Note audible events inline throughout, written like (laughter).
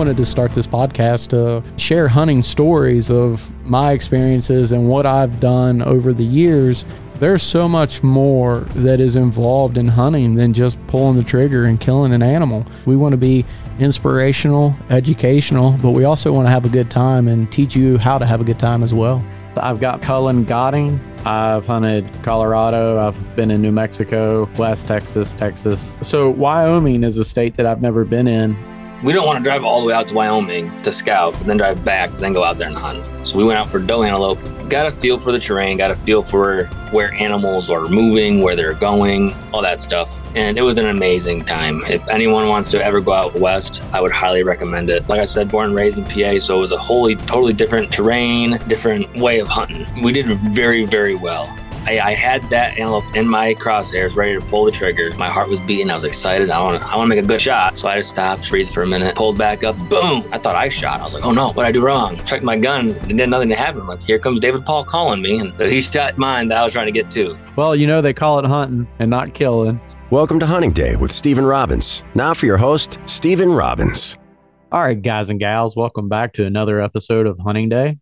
wanted to start this podcast to share hunting stories of my experiences and what I've done over the years. There's so much more that is involved in hunting than just pulling the trigger and killing an animal. We want to be inspirational, educational, but we also want to have a good time and teach you how to have a good time as well. I've got Cullen Godding. I've hunted Colorado. I've been in New Mexico, West Texas, Texas. So Wyoming is a state that I've never been in we don't want to drive all the way out to Wyoming to scout, and then drive back, then go out there and hunt. So we went out for doe antelope, got a feel for the terrain, got a feel for where animals are moving, where they're going, all that stuff. And it was an amazing time. If anyone wants to ever go out west, I would highly recommend it. Like I said, born and raised in PA, so it was a wholly, totally different terrain, different way of hunting. We did very, very well. I, I, had that antelope in my crosshairs, ready to pull the trigger. My heart was beating. I was excited. I want to, I want to make a good shot. So I just stopped, breathed for a minute, pulled back up. Boom! I thought I shot. I was like, oh no, what did I do wrong? Checked my gun. And then nothing happened. like, here comes David Paul calling me, and he shot mine that I was trying to get to. Well, you know they call it hunting and not killing. Welcome to Hunting Day with Stephen Robbins. Now for your host, Stephen Robbins. All right, guys and gals, welcome back to another episode of Hunting Day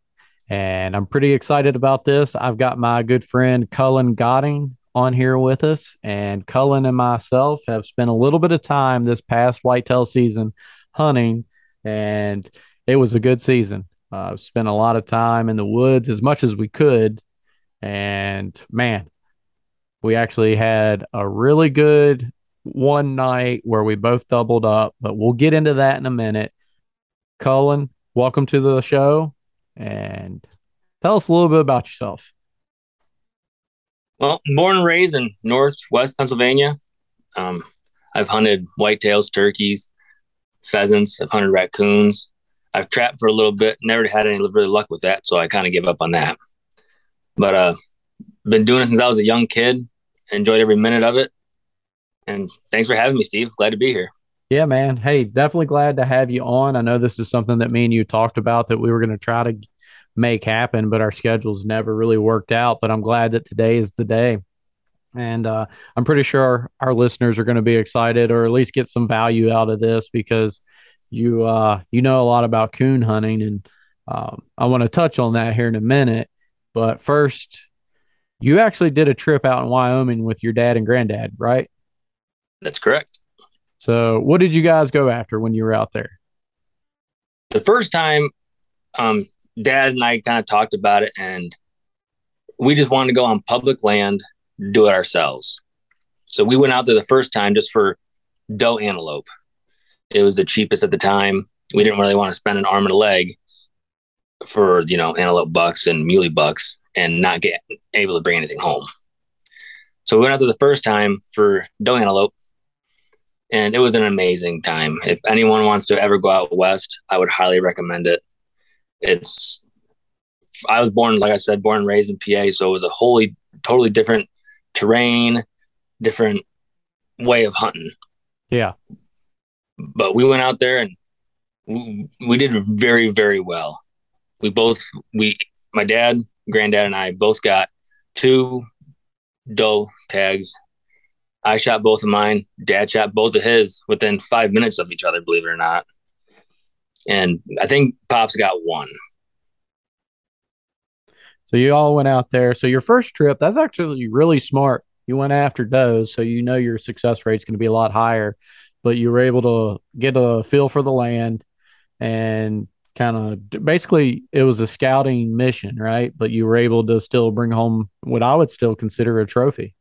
and I'm pretty excited about this. I've got my good friend Cullen Godding on here with us, and Cullen and myself have spent a little bit of time this past whitetail season hunting, and it was a good season. Uh, spent a lot of time in the woods as much as we could, and man, we actually had a really good one night where we both doubled up, but we'll get into that in a minute. Cullen, welcome to the show and tell us a little bit about yourself. Well, born and raised in northwest Pennsylvania. Um, I've hunted whitetails, turkeys, pheasants. I've hunted raccoons. I've trapped for a little bit. Never had any really luck with that, so I kind of give up on that. But uh, been doing it since I was a young kid. Enjoyed every minute of it. And thanks for having me, Steve. Glad to be here. Yeah, man. Hey, definitely glad to have you on. I know this is something that me and you talked about that we were going to try to make happen, but our schedules never really worked out. But I'm glad that today is the day. And uh, I'm pretty sure our listeners are going to be excited or at least get some value out of this because you uh, you know a lot about coon hunting, and um, I want to touch on that here in a minute. But first, you actually did a trip out in Wyoming with your dad and granddad, right? That's correct. So, what did you guys go after when you were out there? The first time, um, Dad and I kind of talked about it, and we just wanted to go on public land, do it ourselves. So we went out there the first time just for doe antelope. It was the cheapest at the time. We didn't really want to spend an arm and a leg for you know antelope bucks and muley bucks and not get able to bring anything home. So we went out there the first time for doe antelope, and it was an amazing time. If anyone wants to ever go out west, I would highly recommend it. It's I was born, like I said, born and raised in PA, so it was a wholly totally different terrain, different way of hunting. Yeah. But we went out there and we, we did very, very well. We both we my dad, granddad, and I both got two doe tags I shot both of mine. Dad shot both of his within five minutes of each other, believe it or not. And I think Pops got one. So you all went out there. So your first trip, that's actually really smart. You went after does, so you know your success rate is going to be a lot higher. But you were able to get a feel for the land and kind of basically it was a scouting mission, right? But you were able to still bring home what I would still consider a trophy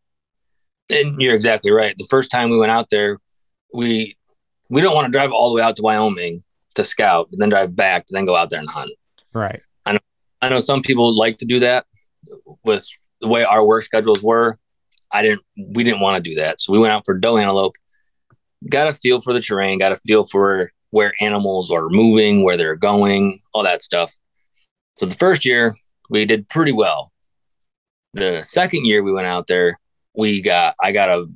and you're exactly right. The first time we went out there, we we don't want to drive all the way out to Wyoming to scout, and then drive back, and then go out there and hunt. Right. I know. I know some people like to do that with the way our work schedules were. I didn't. We didn't want to do that, so we went out for doe antelope. Got a feel for the terrain. Got a feel for where animals are moving, where they're going, all that stuff. So the first year we did pretty well. The second year we went out there, we got I got a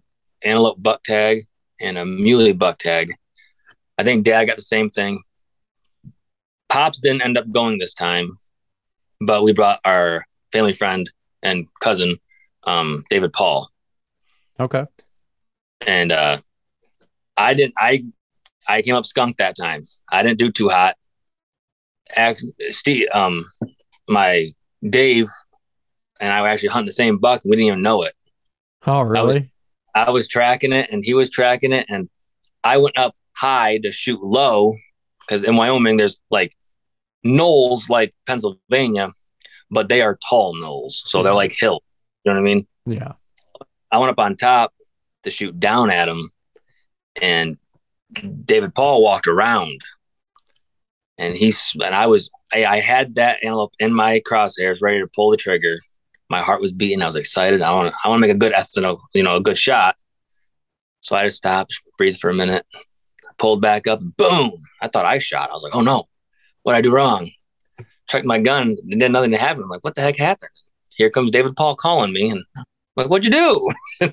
antelope buck tag and a muley buck tag. I think Dad got the same thing. Pops didn't end up going this time, but we brought our family friend and cousin, um, David Paul. Okay. And uh, I didn't. I I came up skunk that time. I didn't do too hot. Act, Steve, um, my Dave and I were actually hunting the same buck. We didn't even know it. Oh, really? I was, I was tracking it and he was tracking it. And I went up high to shoot low because in Wyoming, there's like knolls like Pennsylvania, but they are tall knolls. So they're like hill. You know what I mean? Yeah. I went up on top to shoot down at him. And David Paul walked around and he's and I was I, I, had that antelope in my crosshairs ready to pull the trigger. My heart was beating. I was excited. I want I want to make a good ethanol, you know, a good shot. So I just stopped, breathed for a minute, pulled back up, boom. I thought I shot. I was like, oh no, what I do wrong? Checked my gun, and then nothing happened. I'm like, what the heck happened? Here comes David Paul calling me, and I'm like, what'd you do? (laughs)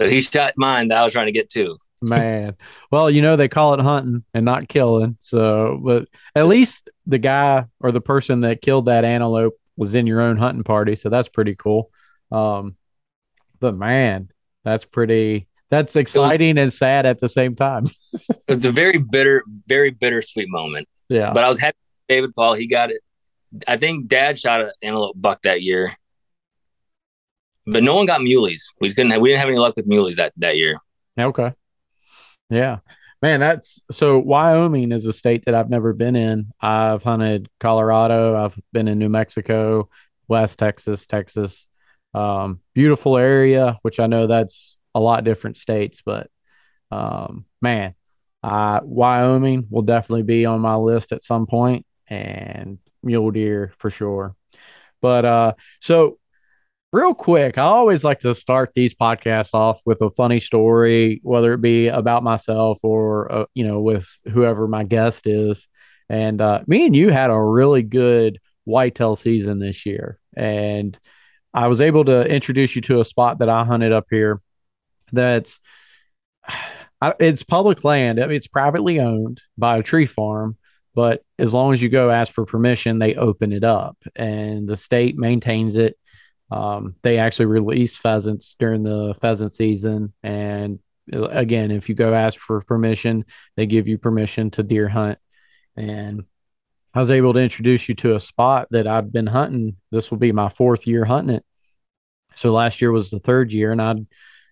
so he shot mine that I was trying to get to. Man, well, you know they call it hunting and not killing. So, but at least the guy or the person that killed that antelope was in your own hunting party, so that's pretty cool. Um, but man, that's pretty. That's exciting was, and sad at the same time. (laughs) it was a very bitter, very bittersweet moment. Yeah, but I was happy. David Paul, he got it. I think Dad shot an antelope buck that year, but no one got muleys. We couldn't. Have, we didn't have any luck with muleys that that year. Okay. Yeah. Man, that's so Wyoming is a state that I've never been in. I've hunted Colorado, I've been in New Mexico, West Texas, Texas. Um, beautiful area, which I know that's a lot different states, but um, man, uh, Wyoming will definitely be on my list at some point, and mule deer for sure. But uh, so real quick, I always like to start these podcasts off with a funny story, whether it be about myself or uh, you know with whoever my guest is. And uh, me and you had a really good whitetail season this year, and I was able to introduce you to a spot that I hunted up here. That's (sighs) it's public land. It's privately owned by a tree farm, but as long as you go ask for permission, they open it up, and the state maintains it um, they actually release pheasants during the pheasant season. And uh, again, if you go ask for permission, they give you permission to deer hunt. And I was able to introduce you to a spot that I've been hunting. This will be my fourth year hunting it. So last year was the third year, and I'd,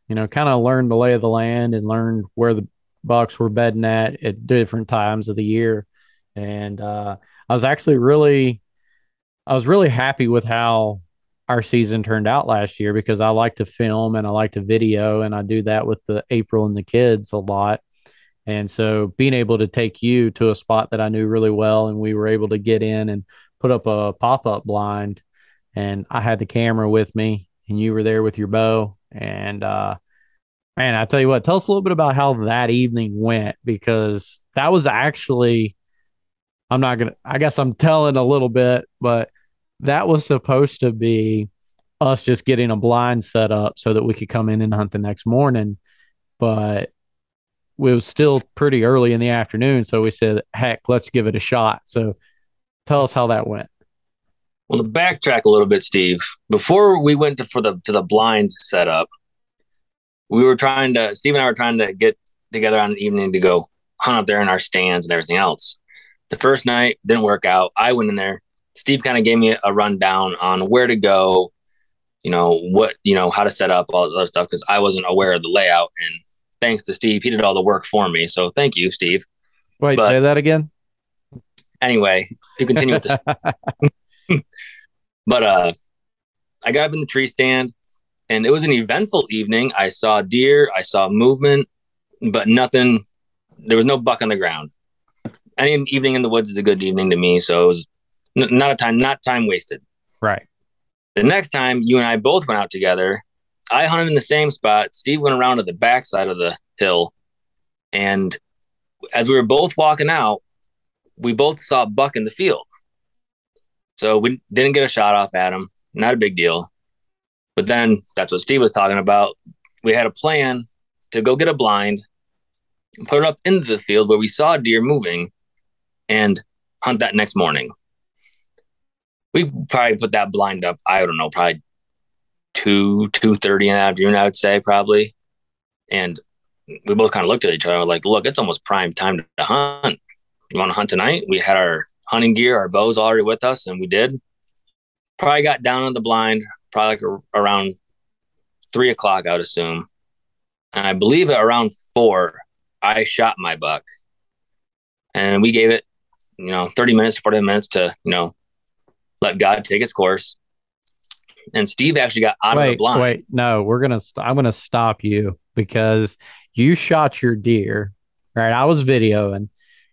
you know, kind of learned the lay of the land and learned where the bucks were bedding at at different times of the year. And uh, I was actually really, I was really happy with how our season turned out last year because I like to film and I like to video and I do that with the April and the kids a lot. And so being able to take you to a spot that I knew really well and we were able to get in and put up a pop-up blind and I had the camera with me and you were there with your bow and uh man, I tell you what, tell us a little bit about how that evening went because that was actually I'm not going to I guess I'm telling a little bit, but that was supposed to be us just getting a blind set up so that we could come in and hunt the next morning. But it was still pretty early in the afternoon. So we said, heck, let's give it a shot. So tell us how that went. Well, to backtrack a little bit, Steve, before we went to, for the to the blind setup, we were trying to Steve and I were trying to get together on an evening to go hunt up there in our stands and everything else. The first night didn't work out. I went in there, Steve kind of gave me a rundown on where to go, you know, what, you know, how to set up all that stuff because I wasn't aware of the layout. And thanks to Steve, he did all the work for me. So thank you, Steve. Wait, but, say that again. Anyway, to continue with this. (laughs) but uh I got up in the tree stand and it was an eventful evening. I saw deer, I saw movement, but nothing there was no buck on the ground. Any evening in the woods is a good evening to me. So it was N- not a time, not time wasted. Right. The next time you and I both went out together, I hunted in the same spot. Steve went around to the backside of the hill. And as we were both walking out, we both saw a buck in the field. So we didn't get a shot off at him. Not a big deal. But then that's what Steve was talking about. We had a plan to go get a blind, put it up into the field where we saw a deer moving, and hunt that next morning we probably put that blind up. I don't know, probably two two thirty in the afternoon. I would say probably, and we both kind of looked at each other like, look, it's almost prime time to hunt. You want to hunt tonight? We had our hunting gear, our bows already with us, and we did. Probably got down on the blind, probably like around three o'clock, I would assume. And I believe around four, I shot my buck. And we gave it, you know, 30 minutes, 40 minutes to, you know, let God take its course. And Steve actually got out wait, of the blind. Wait, no, we're gonna. St- I'm gonna stop you because you shot your deer. Right, I was videoing.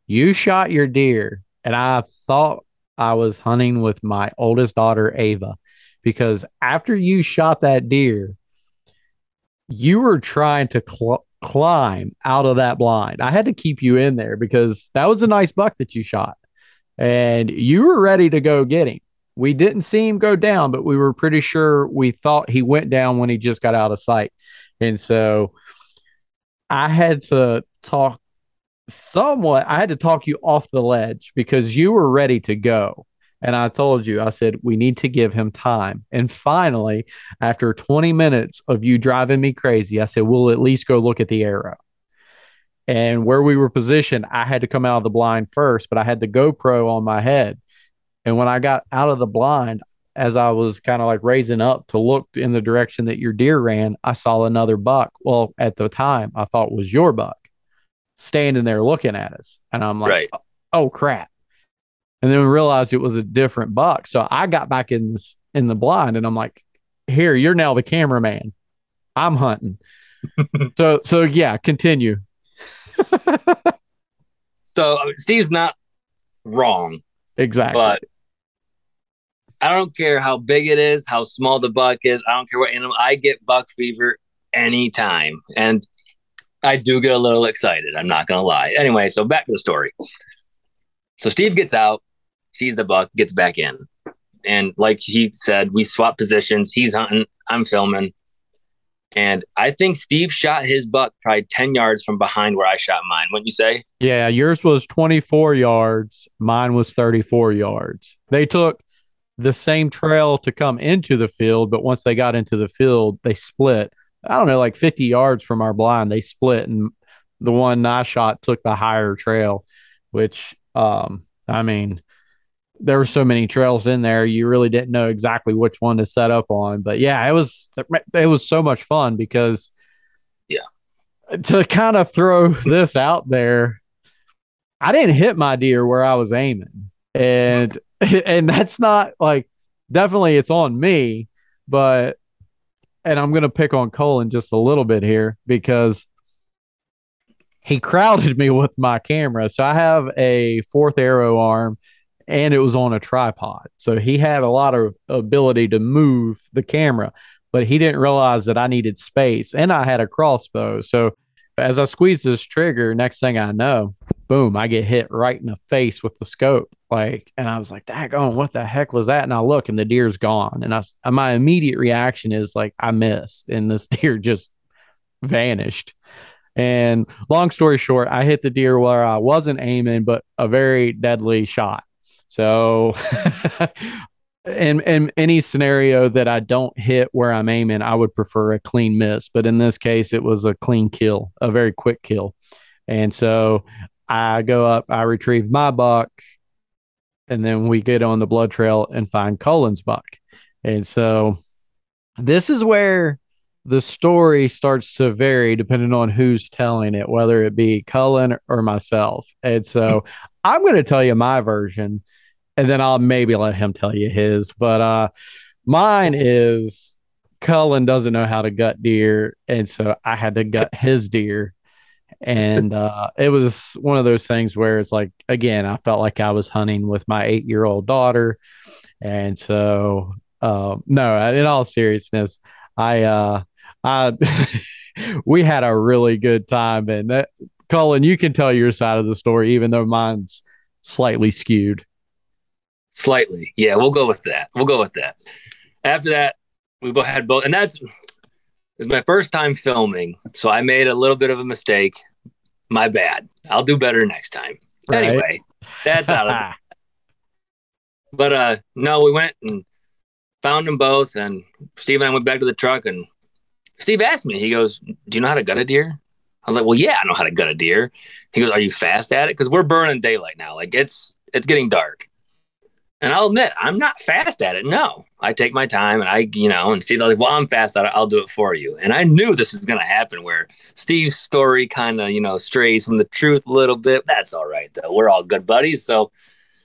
You shot your deer, and I thought I was hunting with my oldest daughter Ava, because after you shot that deer, you were trying to cl- climb out of that blind. I had to keep you in there because that was a nice buck that you shot, and you were ready to go get him. We didn't see him go down, but we were pretty sure we thought he went down when he just got out of sight. And so I had to talk somewhat, I had to talk you off the ledge because you were ready to go. And I told you, I said, we need to give him time. And finally, after 20 minutes of you driving me crazy, I said, we'll at least go look at the arrow. And where we were positioned, I had to come out of the blind first, but I had the GoPro on my head. And when I got out of the blind, as I was kind of like raising up to look in the direction that your deer ran, I saw another buck. Well, at the time, I thought was your buck standing there looking at us. And I'm like, Right. oh, oh crap. And then we realized it was a different buck. So I got back in this in the blind and I'm like, here, you're now the cameraman. I'm hunting. (laughs) so so yeah, continue. (laughs) So Steve's not wrong, Exactly. but I don't care how big it is, how small the buck is. I don't care what animal. I get buck fever anytime, and I do get a little excited. I'm not gonna lie. Anyway, so back to the story. So Steve gets out, sees the buck, gets back in, and like he said, we swap positions. He's hunting, I'm filming, and I think Steve shot his buck probably ten yards from behind where I shot mine. Wouldn't you say? Yeah, yours was 24 yards. Mine was 34 yards. They took the same trail to come into the field, but once they got into the field, they split. I don't know, like 50 yards from our blind, they split, and the one I shot took the higher trail, which, um, I mean, there were so many trails in there, you really didn't know exactly which one to set up on. But yeah, it was it was so much fun because, Yeah. to kind of throw this out there, I didn't hit my deer where I was aiming. And (laughs) and that's not like definitely it's on me, but and I'm gonna pick on Cullen just a little bit here because he crowded me with my camera. So I have a fourth arrow arm and it was on a tripod. So he had a lot of ability to move the camera, but he didn't realize that I needed space and I had a crossbow. So as I squeeze this trigger, next thing I know, boom, I get hit right in the face with the scope. Like, and I was like, daggone, what the heck was that? And I look and the deer's gone. And I, my immediate reaction is like, I missed and this (laughs) deer just vanished. And long story short, I hit the deer where I wasn't aiming, but a very deadly shot. So, (laughs) in in any scenario that I don't hit where I'm aiming, I would prefer a clean miss. But in this case, it was a clean kill, a very quick kill. And so I go up, I retrieve my buck, and then we get on the blood trail and find Cullen's buck. And so this is where the story starts to vary depending on who's telling it, whether it be Cullen or myself. And so (laughs) I'm going to tell you my version and then I'll maybe let him tell you his. But uh, mine is Cullen doesn't know how to gut deer. And so I had to gut his deer. And uh, it was one of those things where it's like, again, I felt like I was hunting with my eight year old daughter. And so, uh, no, in all seriousness, I, uh, I, (laughs) we had a really good time. And that, Cullen, you can tell your side of the story, even though mine's slightly skewed. Slightly. Yeah, we'll go with that. We'll go with that. After that, we both had both, and that's it's my first time filming, so I made a little bit of a mistake. My bad. I'll do better next time. Right. Anyway, that's out of. (laughs) But uh no, we went and found them both, and Steve and I went back to the truck, and Steve asked me, he goes, "Do you know how to gut a deer?" I was like, well, yeah, I know how to gut a deer. He goes, are you fast at it? Because we're burning daylight now. Like it's it's getting dark. And I'll admit, I'm not fast at it. No, I take my time and I, you know, and Steve, like, well, I'm fast at it. I'll do it for you. And I knew this was going to happen where Steve's story kind of, you know, strays from the truth a little bit. That's all right, though. We're all good buddies. So,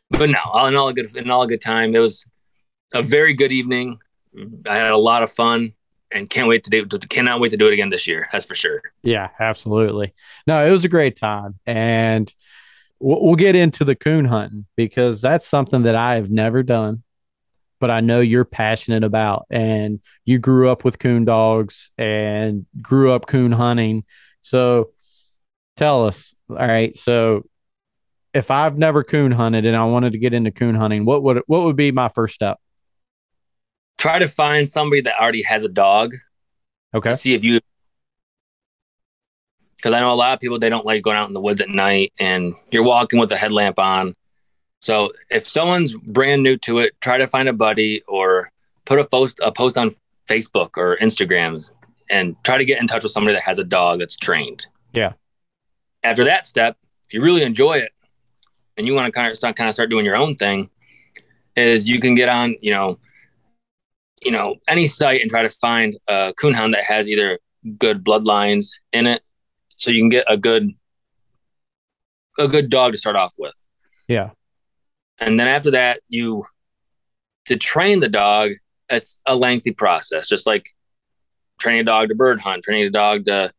but no, all in all, good, in all good time. It was a very good evening. I had a lot of fun and can't wait to do, cannot wait to do it again this year. That's for sure. Yeah, absolutely. No, it was a great time. And, we'll get into the coon hunting because that's something that I have never done, but I know you're passionate about. And you grew up with coon dogs and grew up coon hunting. So tell us, all right. So if I've never coon hunted and I wanted to get into coon hunting, what would what would be my first step? Try to find somebody that already has a dog. Okay. see if you because I know a lot of people they don't like going out in the woods at night and you're walking with a headlamp on. So if someone's brand new to it, try to find a buddy or put a post a post on Facebook or Instagram and try to get in touch with somebody that has a dog that's trained. Yeah. After that step, if you really enjoy it and you want to kind of start kind of start doing your own thing, is you can get on, you know, you know, any site and try to find a coonhound that has either good bloodlines in it so you can get a good a good dog to start off with. Yeah. And then after that, you to train the dog, it's a lengthy process, just like training a dog to bird hunt, training a dog to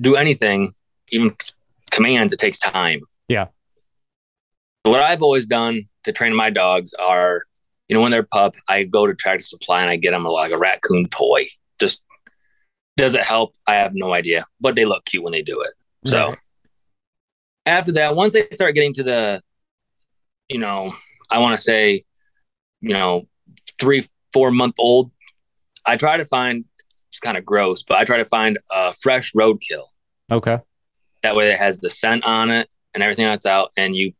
do anything, even commands, it takes time. Yeah. What I've always done to train my dogs are, you know, when they're pup, I go to Tractor Supply and I get them a, like a raccoon toy, just does it help? I have no idea, but they look cute when they do it. So right. after that, once they start getting to the, you know, I want to say, you know, three, four month old, I try to find, it's kind of gross, but I try to find a fresh roadkill. Okay. That way it has the scent on it and everything that's out, and you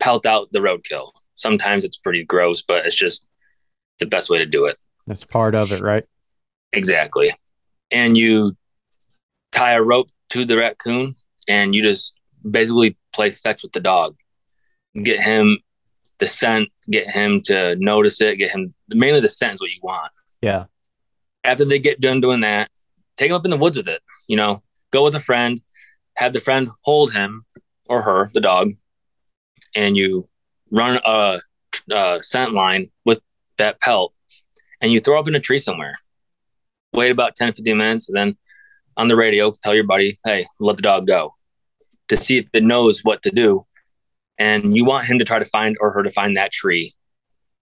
pelt out the roadkill. Sometimes it's pretty gross, but it's just the best way to do it. That's part of it, right? Exactly and you tie a rope to the raccoon and you just basically play fetch with the dog. Get him the scent get him to notice it get him mainly the scent is what you want. Yeah. After they get done doing that take him up in the woods with it you know go with a friend have the friend hold him or her the dog and you run a, a scent line with that pelt and you throw up in a tree somewhere wait about 10, 15 minutes, and then on the radio, tell your buddy, hey, let the dog go to see if it knows what to do. And you want him to try to find or her to find that tree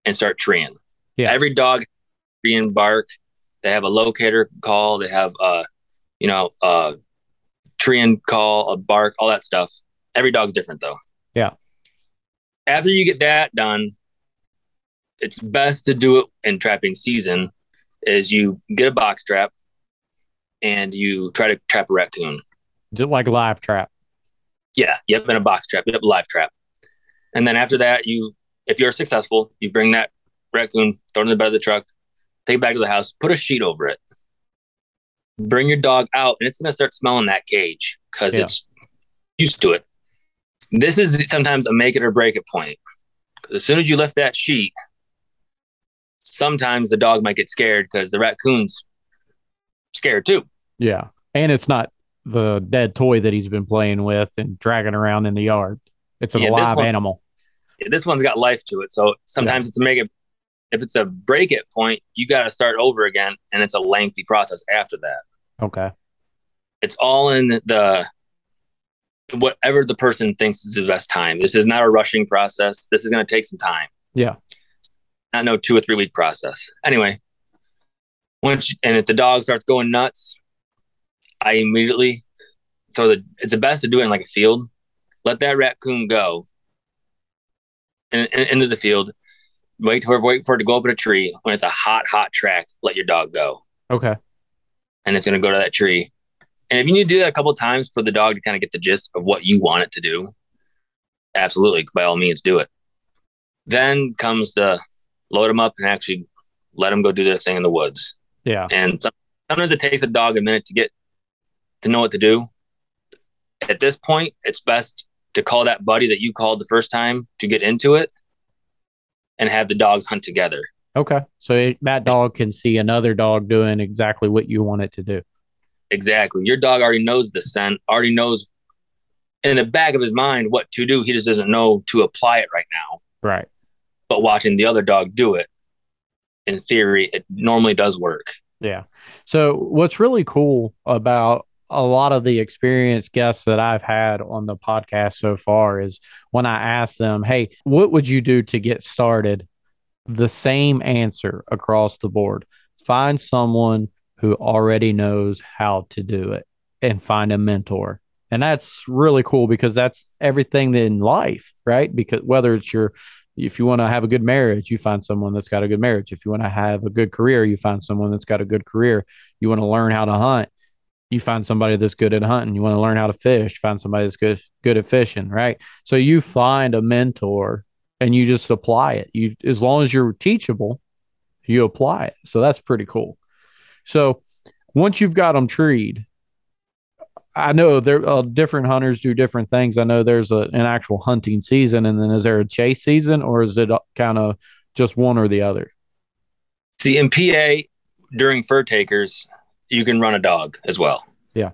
and start treeing. Yeah. Every dog tree and bark. They have a locator call. They have a, you know, a tree and call, a bark, all that stuff. Every dog's different though. Yeah. After you get that done, it's best to do it in trapping season is you get a box trap and you try to trap a raccoon. Just like a live trap. Yeah. Yep. In a box trap. Yep. Live trap. And then after that, you, if you're successful, you bring that raccoon, throw it in the bed of the truck, take it back to the house, put a sheet over it, bring your dog out, and it's going to start smelling that cage because yeah. it's used to it. This is sometimes a make it or break it point. Because as soon as you lift that sheet, sometimes the dog might get scared because the raccoon's scared too. Yeah. And it's not the dead toy that he's been playing with and dragging around in the yard. It's a yeah, live one, animal. Yeah, this one's got life to it. So sometimes yeah. it's a make it if it's a break it point, you got to start over again and it's a lengthy process after that. Okay. It's all in the whatever the person thinks is the best time. This is not a rushing process. This is going to take some time. Yeah not no two or three week process. Anyway, once and if the dog starts going nuts, I immediately throw the. It's the best to do it in like a field. Let that raccoon go in, in, into the field. Wait for wait for it to go up in a tree. When it's a hot hot track, let your dog go. Okay. And it's gonna go to that tree. And if you need to do that a couple times for the dog to kind of get the gist of what you want it to do, absolutely, by all means, do it. Then comes the load them up and actually let them go do their thing in the woods. Yeah. And sometimes it takes a dog a minute to get to know what to do. at this point, it's best to call that buddy that you called the first time to get into it and have the dogs hunt together. Okay. So it, that dog can see another dog doing exactly what you want it to do. Exactly. Your dog already knows the scent, already knows in the back of his mind what to do. He just doesn't know to apply it right now. Right. But watching the other dog do it, in theory, it normally does work. Yeah. So what's really cool about a lot of the experienced guests that I've had on the podcast so far is when I ask them, Hey, what would you do to get started? The same answer across the board. Find someone who already knows how to do it and find a mentor. And that's really cool because that's everything in life, right? Because whether it's your if you want to have a good marriage, you find someone that's got a good marriage. If you want to have a good career, you find someone that's got a good career. You want to learn how to hunt, you find somebody that's good at hunting. You want to learn how to fish, find somebody that's good good at fishing, right? So you find a mentor and you just apply it. You as long as you're teachable, you apply it. So that's pretty cool. So once you've got them treed, I know there uh, different hunters do different things. I know there's a, an actual hunting season, and then is there a chase season, or is it kind of just one or the other? See, in PA during fur takers, you can run a dog as well. Yeah.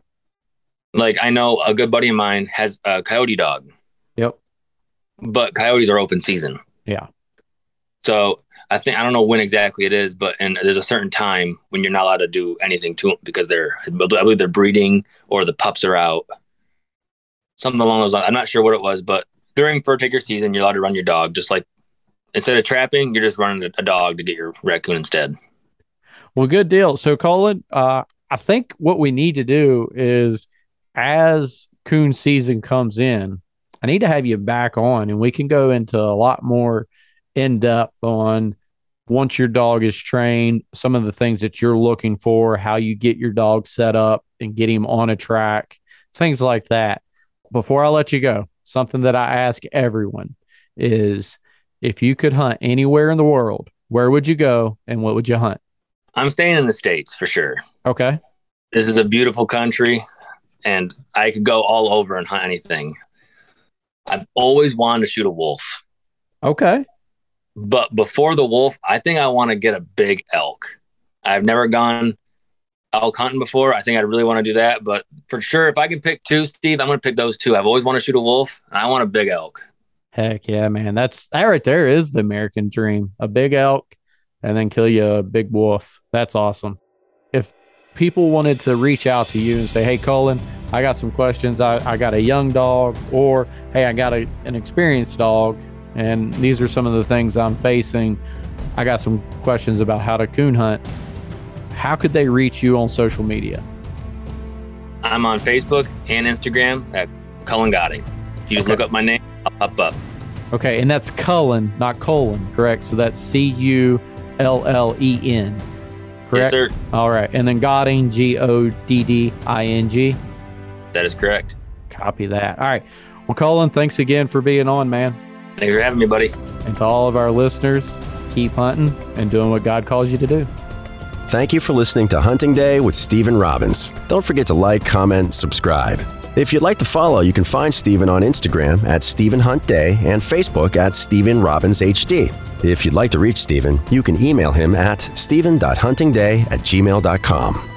Like I know a good buddy of mine has a coyote dog. Yep. But coyotes are open season. Yeah. So I think I don't know when exactly it is, but and there's a certain time when you're not allowed to do anything to them because they're I believe they're breeding or the pups are out. Something along those lines. I'm not sure what it was, but during fur taker season, you're allowed to run your dog. Just like instead of trapping, you're just running a dog to get your raccoon instead. Well, good deal. So, Cullen, uh, I think what we need to do is as coon season comes in, I need to have you back on and we can go into a lot more in depth on once your dog is trained, some of the things that you're looking for, how you get your dog set up and get him on a track, things like that. Before I let you go, something that I ask everyone is if you could hunt anywhere in the world, where would you go and what would you hunt? I'm staying in the States for sure. Okay. This is a beautiful country and I could go all over and hunt anything. I've always wanted to shoot a wolf. Okay. But before the wolf, I think I want to get a big elk. I've never gone elk hunting before. I think I'd really want to do that. But for sure, if I can pick two, Steve, I'm going to pick those two. I've always wanted to shoot a wolf, and I want a big elk. Heck yeah, man. That's that right there is the American dream. A big elk and then kill you a big wolf. That's awesome. If people wanted to reach out to you and say, Hey, Cullen, I got some questions. I, I got a young dog, or Hey, I got a, an experienced dog, and these are some of the things I'm facing. I got some questions about how to coon hunt. How could they reach you on social media? I'm on Facebook and Instagram at Cullen Godding. If you just okay. look up my name, I'll pop up. Okay, and that's Cullen, not colon, correct? So that's C U L L E N. Correct? Yes, sir. All right. And then Godding, G O D D I N G. That is correct. Copy that. All right. Well, Cullen, thanks again for being on, man. Thanks for having me, buddy. And to all of our listeners, keep hunting and doing what God calls you to do. Thank you for listening to Hunting Day with Stephen Robbins. Don't forget to like, comment, subscribe. If you'd like to follow, you can find Stephen on Instagram at Stephen Hunt Day and Facebook at Stephen Robbins HD. If you'd like to reach Stephen, you can email him at stephen.huntingday at gmail.com.